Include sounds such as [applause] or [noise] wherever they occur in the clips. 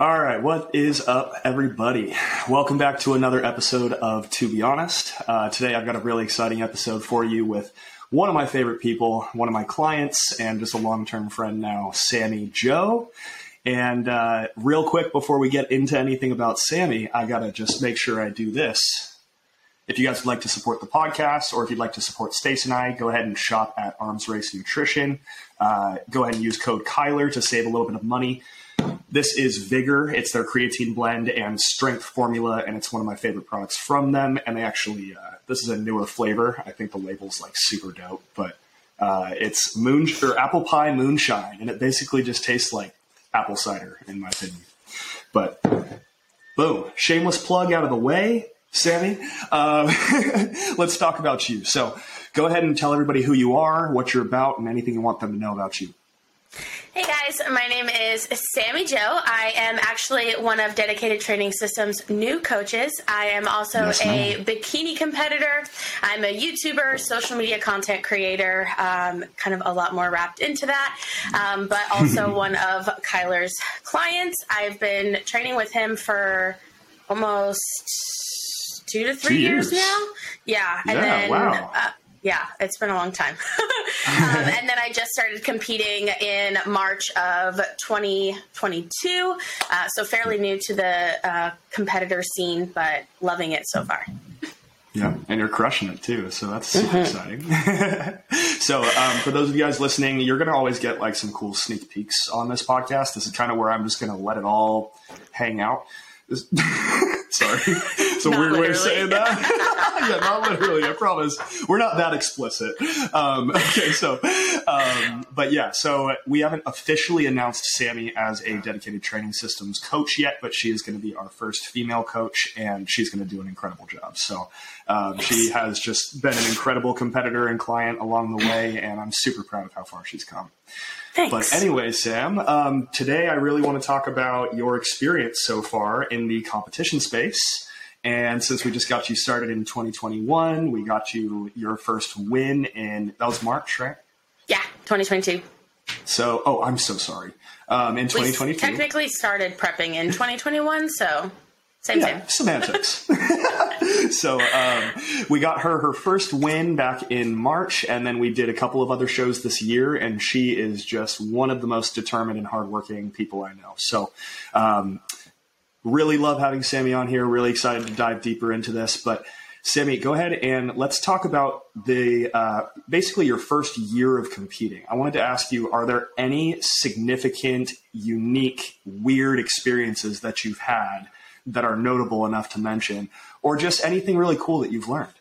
All right, what is up, everybody? Welcome back to another episode of To Be Honest. Uh, today, I've got a really exciting episode for you with one of my favorite people, one of my clients, and just a long term friend now, Sammy Jo. And uh, real quick, before we get into anything about Sammy, I got to just make sure I do this. If you guys would like to support the podcast or if you'd like to support Stace and I, go ahead and shop at Arms Race Nutrition. Uh, go ahead and use code Kyler to save a little bit of money. This is Vigor. It's their creatine blend and strength formula, and it's one of my favorite products from them. And they actually, uh, this is a newer flavor. I think the label's like super dope, but uh, it's moon or apple pie moonshine, and it basically just tastes like apple cider, in my opinion. But boom, shameless plug out of the way. Sammy, uh, [laughs] let's talk about you. So go ahead and tell everybody who you are, what you're about, and anything you want them to know about you. Hey guys, my name is Sammy Jo. I am actually one of Dedicated Training Systems' new coaches. I am also a bikini competitor. I'm a YouTuber, social media content creator, um, kind of a lot more wrapped into that, um, but [laughs] also one of Kyler's clients. I've been training with him for almost two to three years. years. now. Yeah, and yeah, then wow. uh, yeah, it's been a long time. [laughs] um, [laughs] and then I just started competing in March of 2022. Uh, so fairly new to the uh, competitor scene, but loving it so far. Yeah, and you're crushing it too. So that's super mm-hmm. exciting. [laughs] so, um, for those of you guys listening, you're going to always get like some cool sneak peeks on this podcast. This is kind of where I'm just going to let it all hang out. Sorry. [laughs] It's a weird literally. way of saying that. [laughs] yeah, not literally, I promise. We're not that explicit. Um, [laughs] okay, so, um, but yeah, so we haven't officially announced Sammy as a dedicated training systems coach yet, but she is going to be our first female coach and she's going to do an incredible job. So, um, she has just been an incredible competitor and client along the way, and I'm super proud of how far she's come. Thanks. But anyway, Sam, um, today I really want to talk about your experience so far in the competition space. And since we just got you started in 2021, we got you your first win in that was March, right? Yeah, 2022. So, oh, I'm so sorry. Um, in 2022, we technically started prepping in 2021, so same yeah, semantics. [laughs] [laughs] so um, we got her her first win back in March, and then we did a couple of other shows this year, and she is just one of the most determined and hardworking people I know. So um, really love having Sammy on here. Really excited to dive deeper into this, but. Sammy, go ahead and let's talk about the uh, basically your first year of competing. I wanted to ask you: Are there any significant, unique, weird experiences that you've had that are notable enough to mention, or just anything really cool that you've learned?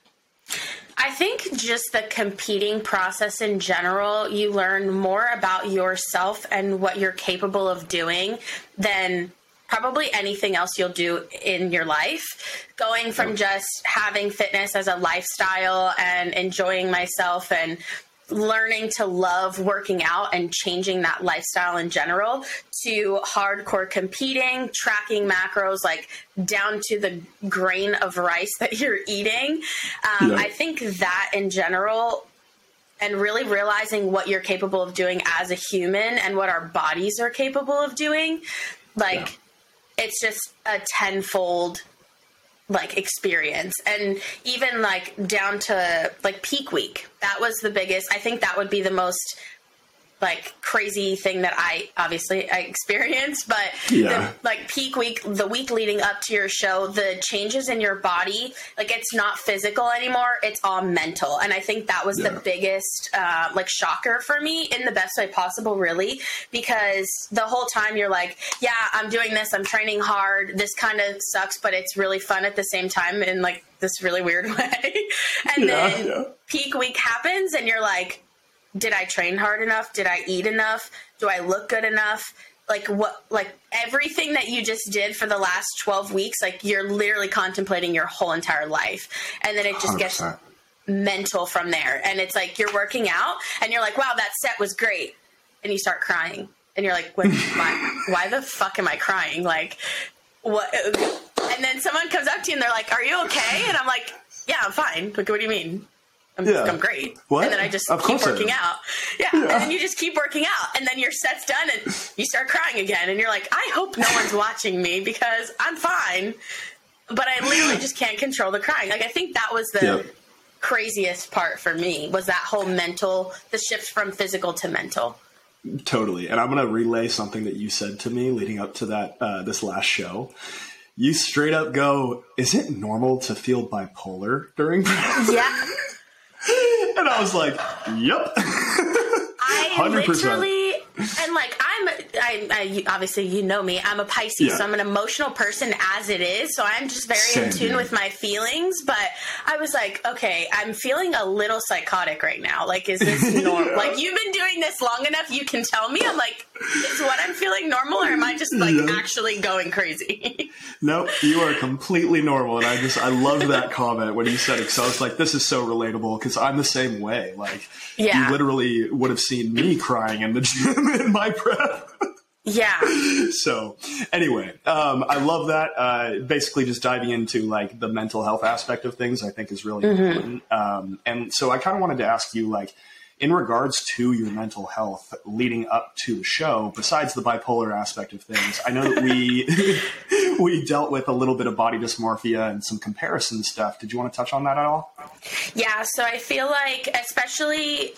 I think just the competing process in general, you learn more about yourself and what you're capable of doing than probably anything else you'll do in your life. Going from just having fitness as a lifestyle and enjoying myself and learning to love working out and changing that lifestyle in general to hardcore competing, tracking macros like down to the grain of rice that [laughs] you're eating. Um, yeah. I think that in general, and really realizing what you're capable of doing as a human and what our bodies are capable of doing, like yeah. it's just a tenfold like experience. And even like down to like peak week. That was the biggest i think that would be the most like crazy thing that I obviously I experienced, [laughs] but yeah. the, like peak week, the week leading up to your show, the changes in your body, like it's not physical anymore; it's all mental, and I think that was yeah. the biggest uh, like shocker for me in the best way possible, really, because the whole time you're like, yeah, I'm doing this, I'm training hard, this kind of sucks, but it's really fun at the same time in like this really weird [laughs] way, and yeah, then peak week happens, and you're like did I train hard enough? Did I eat enough? Do I look good enough? Like what like everything that you just did for the last 12 weeks, like you're literally contemplating your whole entire life. And then it just 100%. gets mental from there. And it's like you're working out and you're like, "Wow, that set was great." And you start crying. And you're like, why, [laughs] why the fuck am I crying? Like what and then someone comes up to you and they're like, "Are you okay?" And I'm like, "Yeah, I'm fine." Like, what do you mean? I'm, yeah. I'm great. What? And then I just of keep working out. Yeah. yeah. And then you just keep working out. And then your set's done and you start crying again. And you're like, I hope no one's watching me because I'm fine. But I literally just can't control the crying. Like, I think that was the craziest part for me was that whole mental, the shift from physical to mental. Totally. And I'm going to relay something that you said to me leading up to that, uh, this last show you straight up go, is it normal to feel bipolar during [laughs] Yeah. And I was like, yep. I [laughs] 100%. literally, and like I'm, I, I, obviously you know me. I'm a Pisces, yeah. so I'm an emotional person as it is. So I'm just very Same in tune with my feelings. But I was like, okay, I'm feeling a little psychotic right now. Like, is this [laughs] normal? yeah. Like, you've been doing this long enough. You can tell me. I'm like, is what I'm feeling normal, or am I just like actually going crazy? [laughs] nope, you are completely normal, and I just I love that [laughs] comment when you said it. So I was like, this is so relatable because I'm the same way. Like, you literally would have seen me crying in the gym in my prep. Yeah. [laughs] So, anyway, um, I love that. Uh, basically, just diving into like the mental health aspect of things, I think is really mm-hmm. important. Um, and so, I kind of wanted to ask you, like, in regards to your mental health leading up to the show, besides the bipolar aspect of things, I know that we [laughs] [laughs] we dealt with a little bit of body dysmorphia and some comparison stuff. Did you want to touch on that at all? Yeah, so I feel like especially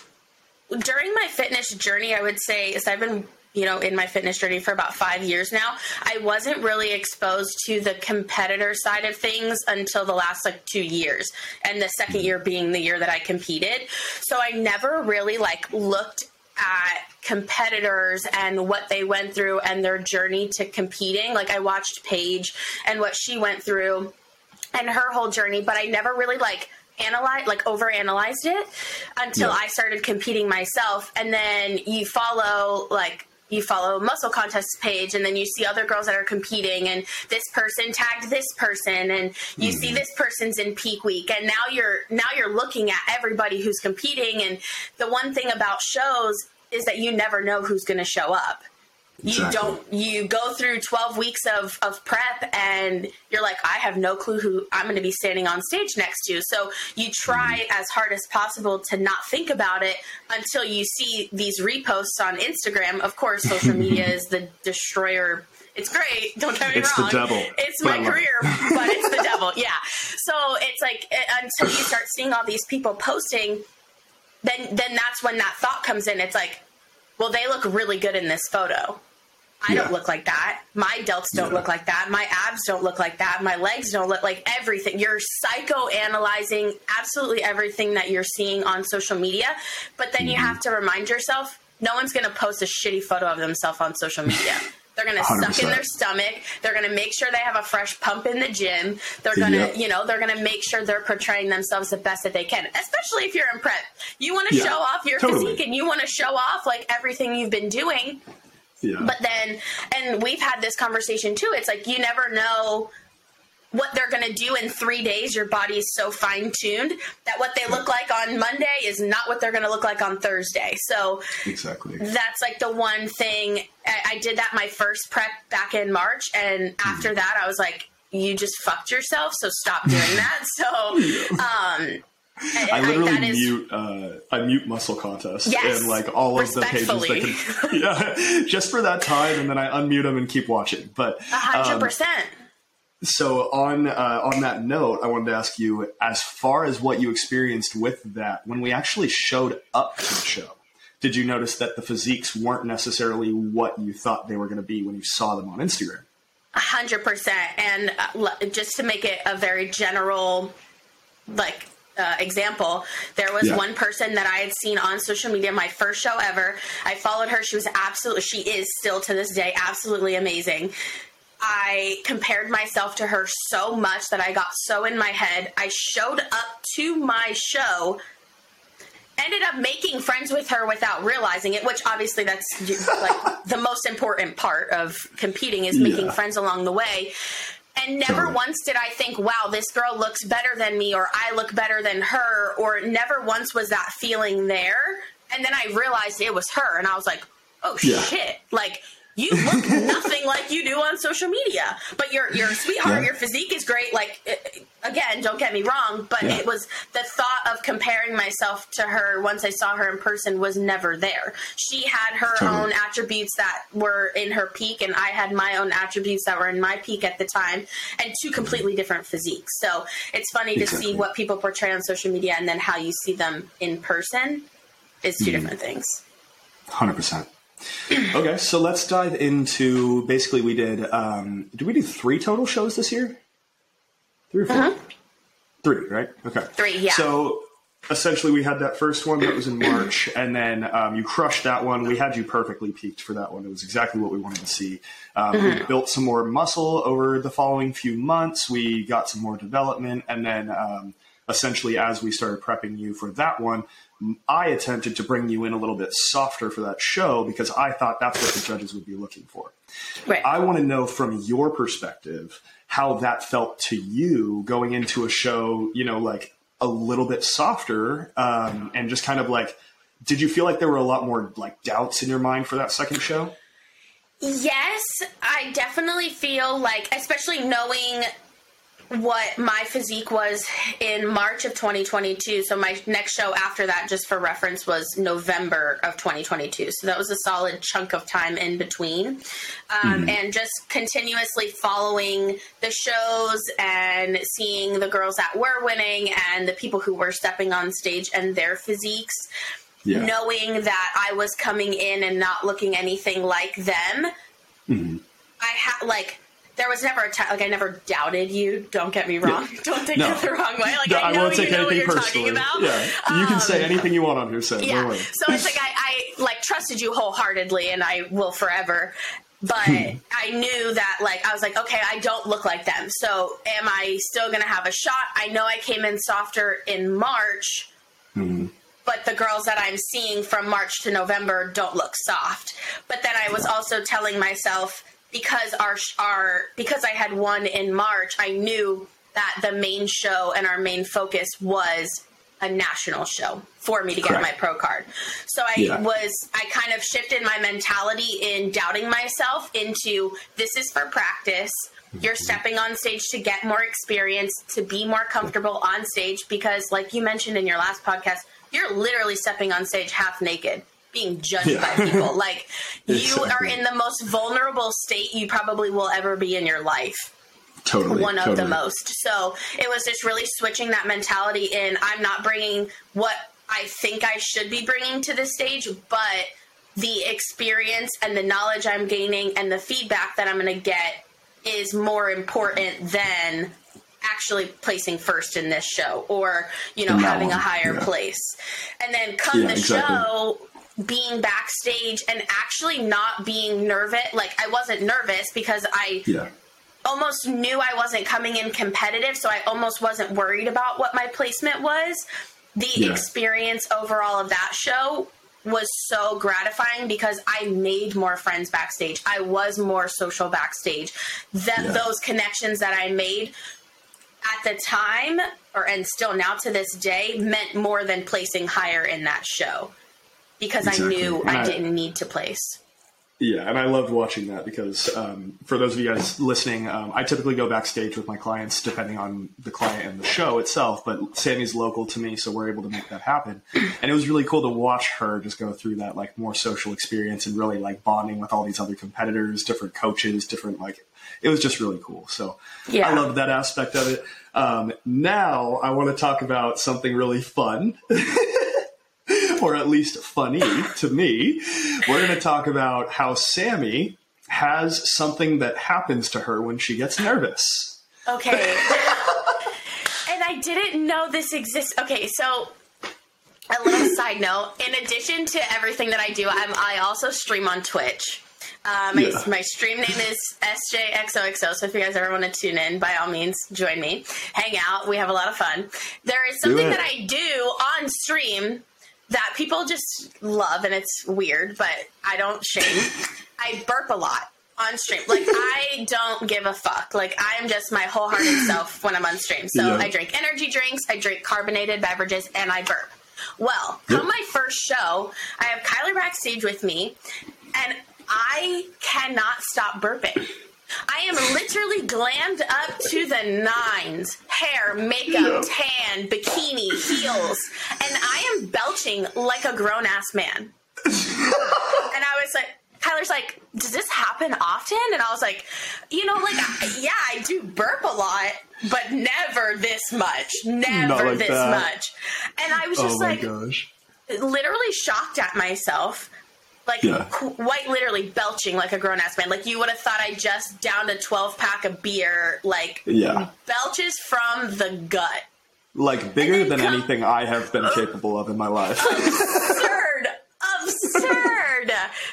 during my fitness journey, I would say is I've been you know, in my fitness journey for about five years now, I wasn't really exposed to the competitor side of things until the last like two years. And the second mm-hmm. year being the year that I competed. So I never really like looked at competitors and what they went through and their journey to competing. Like I watched Paige and what she went through and her whole journey, but I never really like analyze like over analyzed it until yeah. I started competing myself and then you follow like you follow muscle contests page and then you see other girls that are competing and this person tagged this person and you mm. see mm-hmm. this person's in peak week and now you're now you're looking at everybody who's competing and the one thing about shows is that you never know who's going to show up Exactly. You don't. You go through twelve weeks of of prep, and you're like, I have no clue who I'm going to be standing on stage next to. So you try mm-hmm. as hard as possible to not think about it until you see these reposts on Instagram. Of course, social [laughs] media is the destroyer it's great. Don't get me it's wrong. It's the devil. It's my career, but it's the [laughs] devil. Yeah. So it's like it, until you start seeing all these people posting, then then that's when that thought comes in. It's like, well, they look really good in this photo. I yeah. don't look like that. My delts don't yeah. look like that. My abs don't look like that. My legs don't look like everything. You're psychoanalyzing absolutely everything that you're seeing on social media. But then mm-hmm. you have to remind yourself no one's going to post a shitty photo of themselves on social media. [laughs] They're going to suck in their stomach. They're going to make sure they have a fresh pump in the gym. They're going to, yep. you know, they're going to make sure they're portraying themselves the best that they can, especially if you're in prep. You want to yeah, show off your totally. physique and you want to show off like everything you've been doing. Yeah. But then, and we've had this conversation too. It's like you never know what they're going to do in three days. Your body is so fine tuned that what they look like on Monday is not what they're going to look like on Thursday. So exactly, that's like the one thing I, I did that my first prep back in March, and after mm. that, I was like, you just fucked yourself. So stop doing [laughs] that. So, um, I literally I, mute uh, I mute muscle contest yes, and like all of the pages that can [laughs] yeah just for that time and then I unmute them and keep watching. But hundred um, percent. So on uh, on that note, I wanted to ask you as far as what you experienced with that when we actually showed up to the show. Did you notice that the physiques weren't necessarily what you thought they were going to be when you saw them on Instagram? A hundred percent. And uh, just to make it a very general, like uh, example, there was yeah. one person that I had seen on social media, my first show ever. I followed her. She was absolutely, she is still to this day absolutely amazing. I compared myself to her so much that I got so in my head. I showed up to my show, ended up making friends with her without realizing it, which obviously that's like [laughs] the most important part of competing is making yeah. friends along the way. And never totally. once did I think, wow, this girl looks better than me, or I look better than her, or never once was that feeling there. And then I realized it was her, and I was like, oh yeah. shit. Like, you look nothing like you do on social media. But you're you're sweetheart. Yeah. Your physique is great. Like it, again, don't get me wrong, but yeah. it was the thought of comparing myself to her once I saw her in person was never there. She had her totally. own attributes that were in her peak, and I had my own attributes that were in my peak at the time, and two completely different physiques. So it's funny exactly. to see what people portray on social media and then how you see them in person is 2 mm different things. Hundred percent. Okay, so let's dive into basically we did um did we do three total shows this year? Three or 4 uh-huh. Three, right? Okay. Three, yeah. So essentially we had that first one that was in March, and then um, you crushed that one. We had you perfectly peaked for that one. It was exactly what we wanted to see. Um, mm-hmm. We built some more muscle over the following few months. We got some more development, and then um, essentially as we started prepping you for that one, I attempted to bring you in a little bit softer for that show because I thought that's what the judges would be looking for. Right. I want to know from your perspective how that felt to you going into a show, you know, like a little bit softer um, and just kind of like, did you feel like there were a lot more like doubts in your mind for that second show? Yes, I definitely feel like, especially knowing what my physique was in March of 2022. So my next show after that, just for reference, was November of 2022. So that was a solid chunk of time in between. Um, mm-hmm. And just continuously following the shows and seeing the girls that were winning and the people who were stepping on stage and their physiques. Yeah. Knowing that I was coming in and not looking anything like them, mm-hmm. I had like there was never a time like I never doubted you. Don't get me wrong. Yeah. [laughs] Don't take no. it the wrong way. Like no, I know I won't take you know anything what you're personally. talking about. Yeah, you um, can say um, anything you want on here. Say yeah. So it's like I, I like trusted you wholeheartedly, and I will forever. But hmm. I knew that like I was like, okay, I don't look like them. So am I still gonna have a shot? I know I came in softer in March. Mm-hmm but the girls that I'm seeing from March to November don't look soft. But then I was also telling myself because our our because I had won in March, I knew that the main show and our main focus was a national show for me to get Correct. my pro card. So I yeah. was I kind of shifted my mentality in doubting myself into this is for practice. You're mm-hmm. stepping on stage to get more experience, to be more comfortable on stage because like you mentioned in your last podcast, you're literally stepping on stage half naked being judged yeah. by people. Like [laughs] you are in the most vulnerable state you probably will ever be in your life. Totally. One of totally. the most. So it was just really switching that mentality in I'm not bringing what I think I should be bringing to the stage, but the experience and the knowledge I'm gaining and the feedback that I'm going to get is more important than actually placing first in this show or you know having a higher yeah. place and then come yeah, the exactly. show being backstage and actually not being nervous. Like I wasn't nervous because I yeah. almost knew I wasn't coming in competitive, so I almost wasn't worried about what my placement was. The yeah. experience overall of that show was so gratifying because I made more friends backstage. I was more social backstage. That yeah. those connections that I made at the time or and still now to this day meant more than placing higher in that show because exactly. I knew I, I, didn't need to place. Yeah, and I loved watching that because um, for those of you guys listening, um, I typically go backstage with my clients depending on the client and the show itself. But Sammy's local to me, so we're able to make that happen. And it was really cool to watch her just go through that like more social experience and really like bonding with all these other competitors, different coaches, different like it was just really cool. So yeah. I loved that aspect of it. Um, now I want to talk about something really fun. [laughs] or at least funny to me, we're going to talk about how Sammy has something that happens to her when she gets nervous. Okay. [laughs] and I didn't know this exists. Okay, so a little side note. In addition to everything that I do, I'm, I also stream on Twitch. Uh, my, yeah. my stream name is SJXOXO, so if you guys ever want to tune in, by all means, join me. Hang out. We have a lot of fun. There is something that I do on stream that people just love, and it's weird, but I don't shame. I burp a lot on stream. Like [laughs] I don't give a fuck. Like I am just my wholehearted [coughs] self when I'm on stream. So yeah. I drink energy drinks, I drink carbonated beverages, and I burp. Well, yep. on my first show, I have Kyler backstage with me, and I cannot stop burping. I am literally glammed up to the nines hair, makeup, yeah. tan, bikini, heels, and I am belching like a grown ass man. [laughs] and I was like, Kyler's like, does this happen often? And I was like, you know, like, yeah, I do burp a lot, but never this much. Never like this that. much. And I was oh just oh like, gosh. literally shocked at myself like yeah. quite literally belching like a grown ass man. Like you would have thought I just downed a twelve pack of beer. Like yeah, belches from the gut. Like bigger than come, anything I have been oh. capable of in my life. [laughs] Absurd, absurd.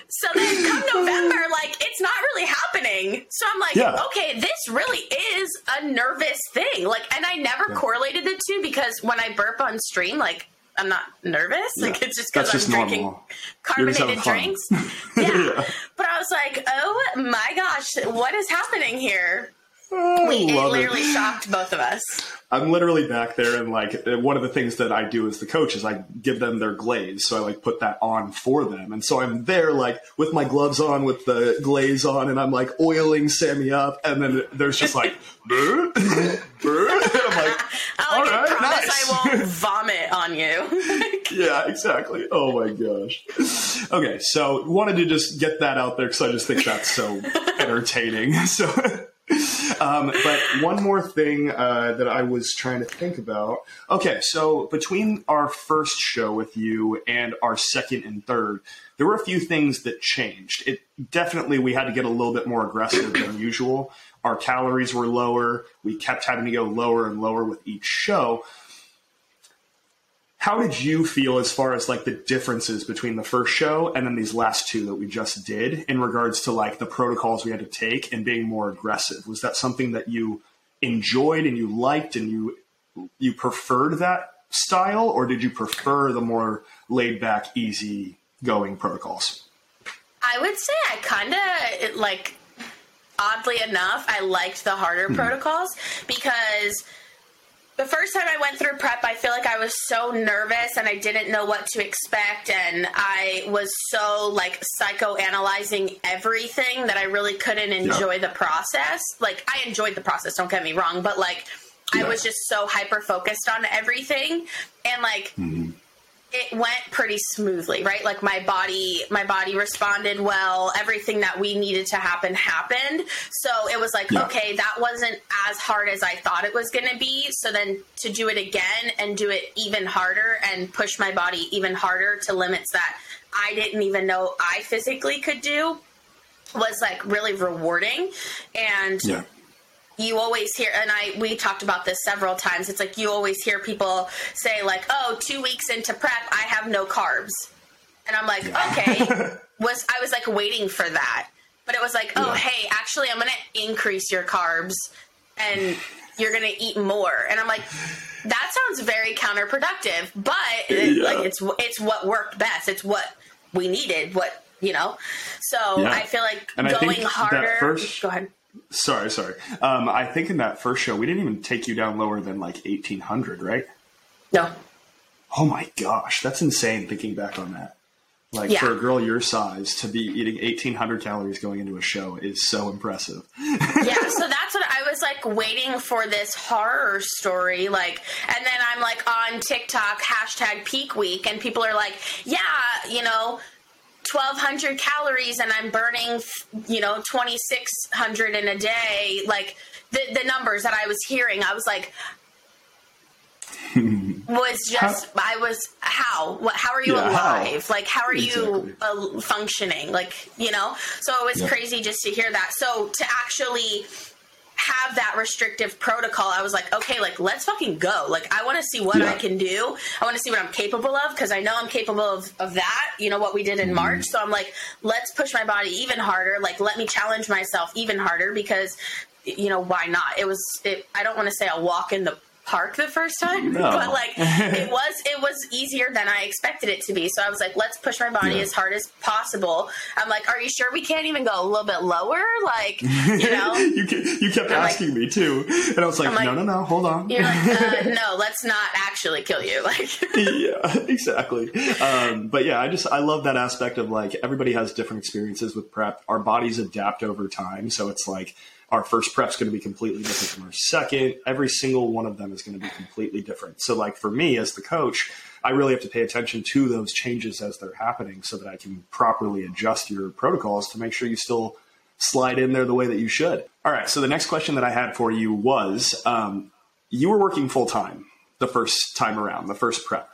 So then come November, like it's not really happening. So I'm like, yeah. okay, this really is a nervous thing. Like, and I never yeah. correlated the two because when I burp on stream, like I'm not nervous. Yeah. Like it's just because I'm drinking normal. carbonated drinks. [laughs] yeah. yeah. But I was like, oh my gosh, what is happening here? Oh, we, it literally it. shocked both of us. I'm literally back there, and like one of the things that I do as the coach is I give them their glaze, so I like put that on for them, and so I'm there like with my gloves on, with the glaze on, and I'm like oiling Sammy up, and then there's just like, [laughs] brr, brr. [laughs] I'm like, all like, right, I promise nice. I won't [laughs] vomit on you. yeah, exactly. Oh my gosh. Okay, so wanted to just get that out there because I just think that's so entertaining. So. Um, but one more thing uh, that I was trying to think about. Okay, so between our first show with you and our second and third, there were a few things that changed. It definitely we had to get a little bit more aggressive than usual. Our calories were lower. We kept having to go lower and lower with each show how did you feel as far as like the differences between the first show and then these last two that we just did in regards to like the protocols we had to take and being more aggressive was that something that you enjoyed and you liked and you you preferred that style or did you prefer the more laid back easy going protocols i would say i kind of like oddly enough i liked the harder mm-hmm. protocols because the first time I went through prep, I feel like I was so nervous and I didn't know what to expect. And I was so like psychoanalyzing everything that I really couldn't enjoy yeah. the process. Like, I enjoyed the process, don't get me wrong, but like, yeah. I was just so hyper focused on everything. And like, mm-hmm it went pretty smoothly right? Like my body my body responded well. Everything that we needed to happen happened. So it was like yeah. okay that wasn't as hard as i thought it was going to be. So then to do it again and do it even harder and push my body even harder to limits that i didn't even know i physically could do was like really rewarding. And yeah you always hear and i we talked about this several times it's like you always hear people say like oh two weeks into prep i have no carbs. And i'm like okay. [laughs] Was i was like waiting for that. But it was like oh yeah. hey actually i'm gonna increase your carbs and you're gonna eat more. And i'm like that sounds very counterproductive but yeah. like it's it's what worked best. It's what we needed what you know? So yeah. i feel like and going harder first, go ahead Sorry, sorry. Um, I think in that first show, we didn't even take you down lower than like 1800, right? No. Oh my gosh, that's insane thinking back on that. Like yeah. for a girl your size to be eating 1800 calories going into a show is so impressive. yeah, [laughs] so that's what I was like waiting for this horror story. Like, and then I'm like on TikTok, hashtag peak week, and people are like, yeah, you know, 1200 calories and I'm burning, you know, 2600 in a day, like the, the numbers that I was hearing, I was like, [laughs] was just how? I was how what how are you yeah, alive how? like how are exactly. you uh, functioning like you know so it was yeah. crazy just to hear that so to actually have that restrictive protocol, I was like, okay, like let's fucking go. Like I want to see what yeah. I can do. I want to see what I'm capable of because I know I'm capable of, of that. You know what we did in mm. March. So I'm like, let's push my body even harder. Like let me challenge myself even harder because you know why not? It was. It, I don't want to say a walk in the park the first time, No. [laughs] but like [laughs] it was it was easier than I expected it to be. So I was like, let's push my body Yeah. as hard as possible. I'm like, are you sure we can't even go a little bit lower? Like, you [laughs] know. you, you kept I'm like- asking me too, and I was like, like- no, no, no, hold on. You're like, uh, no, let's not actually kill you. Like, yeah, exactly. Um, but yeah, I just I love that aspect of like everybody has different experiences with prep. Our bodies adapt over time, so it's like our first prep's going to be completely different from our second. Every single one of them is going to be completely different. So like for me as the coach, I really have to pay attention to those changes as they're happening, so that I can properly adjust your protocols to make sure you still slide in there the way that you should. All right. So the next question that I had for you was, um, you were working full time the first time around, the first prep.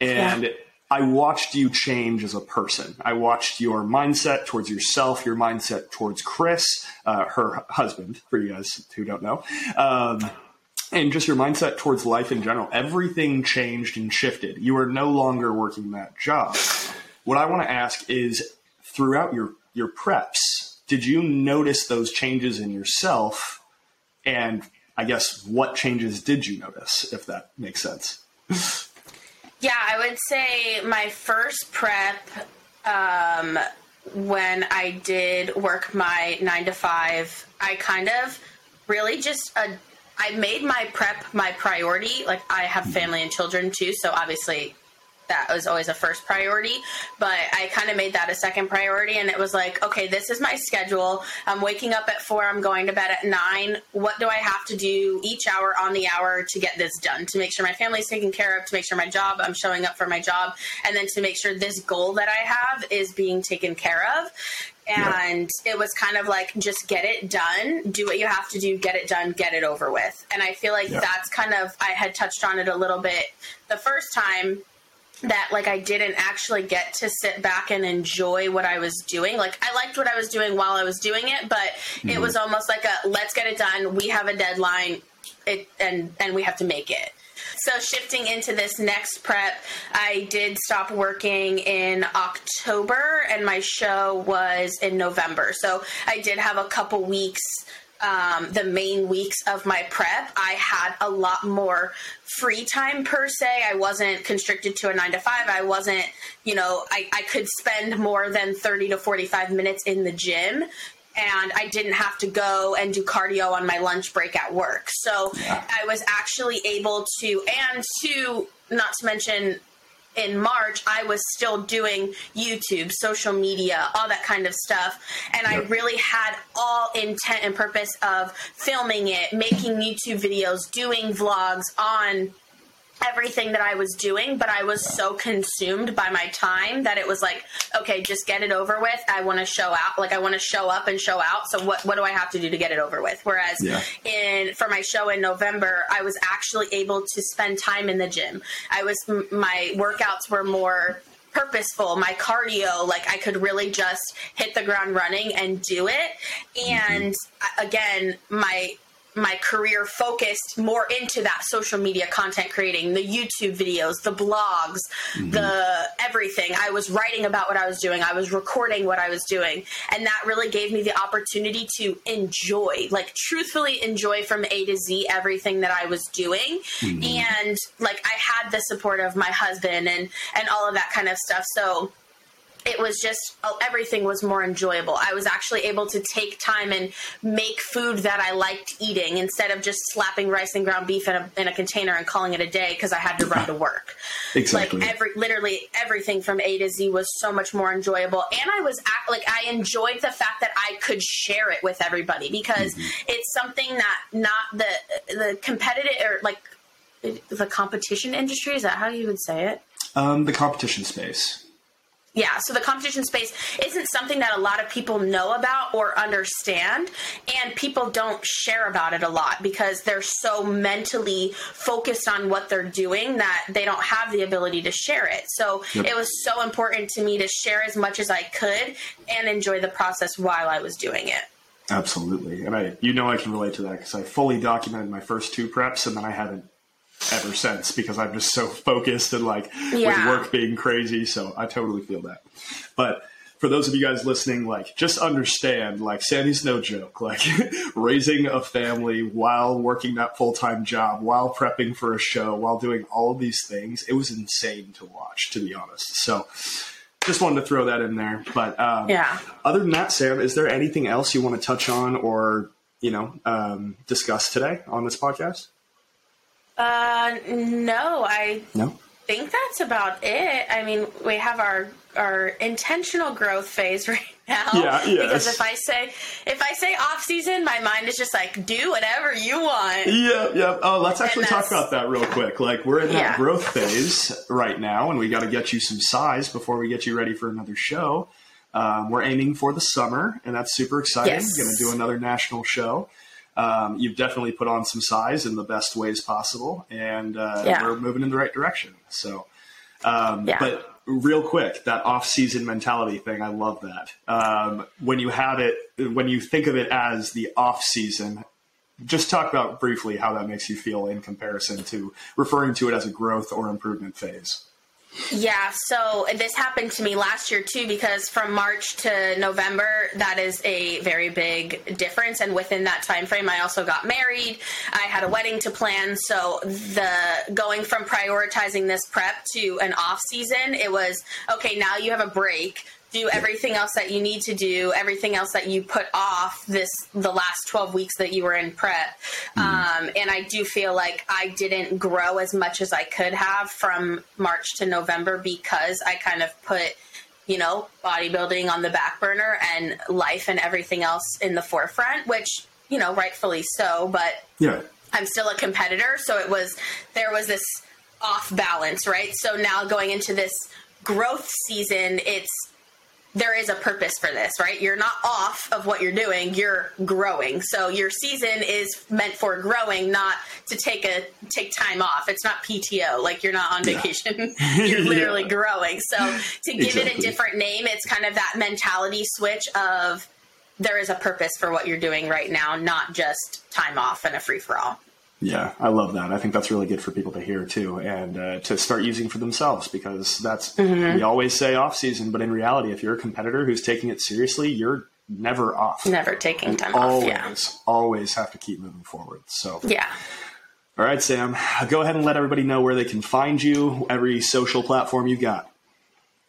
And Yeah. I watched you change as a person. I watched your mindset towards yourself, your mindset towards Chris, uh, her husband, for you guys who don't know, um, and just your mindset towards life in general. Everything changed and shifted. You are no longer working that job. What I want to ask is throughout your, your preps, did you notice those changes in yourself? And I guess what changes did you notice, if that makes sense? [laughs] Yeah, I would say my first prep, um, when I did work my nine to five, I kind of really just uh, I made my prep my priority. Like I have family and children too, so obviously that was always a first priority. But I kind of made that a second priority, and it was like, okay, this is my schedule. I'm waking up at four. I'm going to bed at nine. What do I have to do each hour on the hour to get this done? To make sure my family's taken care of. To make sure my job, I'm showing up for my job, and then to make sure this goal that I have is being taken care of. And it was kind of like just get it done, do what you have to do, get it done, get it over with. And I feel like Yeah. that's kind of I had touched on it a little bit the first time that like I didn't actually get to sit back and enjoy what I was doing. Like I liked what I was doing while I was doing it, but it mm-hmm. was almost like a let's get it done. We have a deadline it and and we have to make it. So shifting into this next prep, I did stop working in October and my show was in November. So I did have a couple weeks um, the main weeks of my prep, I had a lot more free time per se. I wasn't constricted to a nine to five. I wasn't, you know, I, I could spend more than 30 to 45 minutes in the gym. And I didn't have to go and do cardio on my lunch break at work. So I was actually able to, and to, not to mention, in March, I was still doing YouTube, social media, all that kind of stuff. And I really had all intent and purpose of filming it, making YouTube videos, doing vlogs on everything that I was doing, but I was so consumed by my time that it was like, okay, just get it over with. I want to show out, like I want to show up and show out. So what what do I have to do to get it over with? Whereas Yeah. in for my show in November, I was actually able to spend time in the gym. I was m- my workouts were more purposeful my cardio like i could really just hit the ground running and do it and uh, again my my career focused more into that social media content creating the youtube videos the blogs mm-hmm. the everything. I was writing about what i was doing. I was recording what i was doing. And that really gave me the opportunity to enjoy like truthfully enjoy from a to z everything that i was doing. Mm-hmm. And like i had the support of my husband and and all of that kind of stuff. So it was just oh, everything was more enjoyable. I was actually able to take time and make food that I liked eating instead of just slapping rice and ground beef in a, in a container and calling it a day because I had to run to work. Exactly. Like every literally everything from A to Z was so much more enjoyable, and I was act, like I enjoyed the fact that I could share it with everybody because it's something that not the the competitive or like the competition industry is that how you would say it um, the competition space. Yeah, so the competition space isn't something that a lot of people know about or understand, and people don't share about it a lot because they're so mentally focused on what they're doing that they don't have the ability to share it. So Yep. it was so important to me to share as much as I could and enjoy the process while I was doing it. Absolutely. And I, you know, I can relate to that because I fully documented my first two preps and then I haven't ever since because I'm just so focused and like with work being crazy. So I totally feel that. But for those of you guys listening, like just understand, like Sammy's no joke. Like [laughs] raising a family while working that full time job, while prepping for a show, while doing all of these things, it was insane to watch, to be honest. So just wanted to throw that in there. But um, yeah. Other than that, Sam, is there anything else you want to touch on or you know um, discuss today on this podcast? Uh, no, I no think that's about it. I mean, we have our our intentional growth phase [laughs] right now. Yeah, yes. Because if I say if I say off season, my mind is just like do whatever you want. Yeah, yeah. Oh, let's actually talk about that real quick. Like we're in that yeah. growth phase right now, and we got to get you some size before we get you ready for another show. Um, we're aiming for the summer, and that's super exciting. Yes. Going to do another national show. Um, you've definitely put on some size in the best ways possible, and uh, yeah. we're moving in the right direction. So, um, yeah. but real quick, that off-season mentality thing, I love that. Um, when you have it, when you think of it as the off-season, just talk about briefly how that makes you feel in comparison to referring to it as a growth or improvement phase. Yeah, so this happened to me last year too because from March to November that is a very big difference. And within that time frame I also got married. I had a wedding to plan, so the going from prioritizing this prep to an off season, it was okay, now you have a break do everything else that you need to do, everything else that you put off this the last 12 weeks that you were in prep. Mm-hmm. Um, and I do feel like I didn't grow as much as I could have from March to November because I kind of put you know, bodybuilding on the back burner and life and everything else in the forefront, which, you know, rightfully so, but yeah. I'm still a competitor. So it was, there was this off balance, right? So now going into this growth season, it's, there is a purpose for this, right? You're not off of what you're doing, you're growing. So your season is meant for growing, not to take a take time off. It's not PTO, like you're not on vacation. Yeah. [laughs] [laughs] you're literally yeah. growing. So to give exactly. it a different name, it's kind of that mentality switch of there is a purpose for what you're doing right now, not just time off and a free for all. Yeah, I love that. I think that's really good for people to hear too, and uh, to start using for themselves because that's mm-hmm. we always say off season, but in reality, if you're a competitor who's taking it seriously, you're never off. Never taking time always, off. Yeah, always have to keep moving forward. So yeah. All right, Sam. Go ahead and let everybody know where they can find you. Every social platform you've got.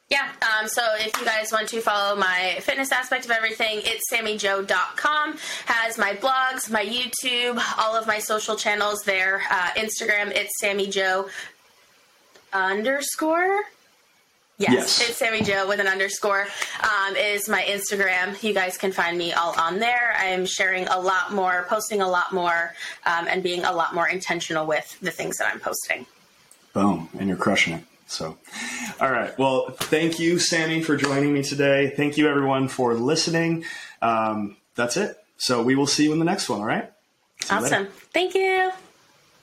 Yeah, um, so if you guys want to follow my fitness aspect of everything, it's sammyjoe.com. Has my blogs, my YouTube, all of my social channels there. Uh, Instagram, it's sammyjo underscore. Yes, yes, it's Sammy Jo with an underscore. Um, is my Instagram. You guys can find me all on there. I am sharing a lot more, posting a lot more, um, and being a lot more intentional with the things that I'm posting. Boom, and you're crushing it. So, all right. Well, thank you, Sammy, for joining me today. Thank you, everyone, for listening. Um, that's it. So, we will see you in the next one. All right. awesome. Thank you.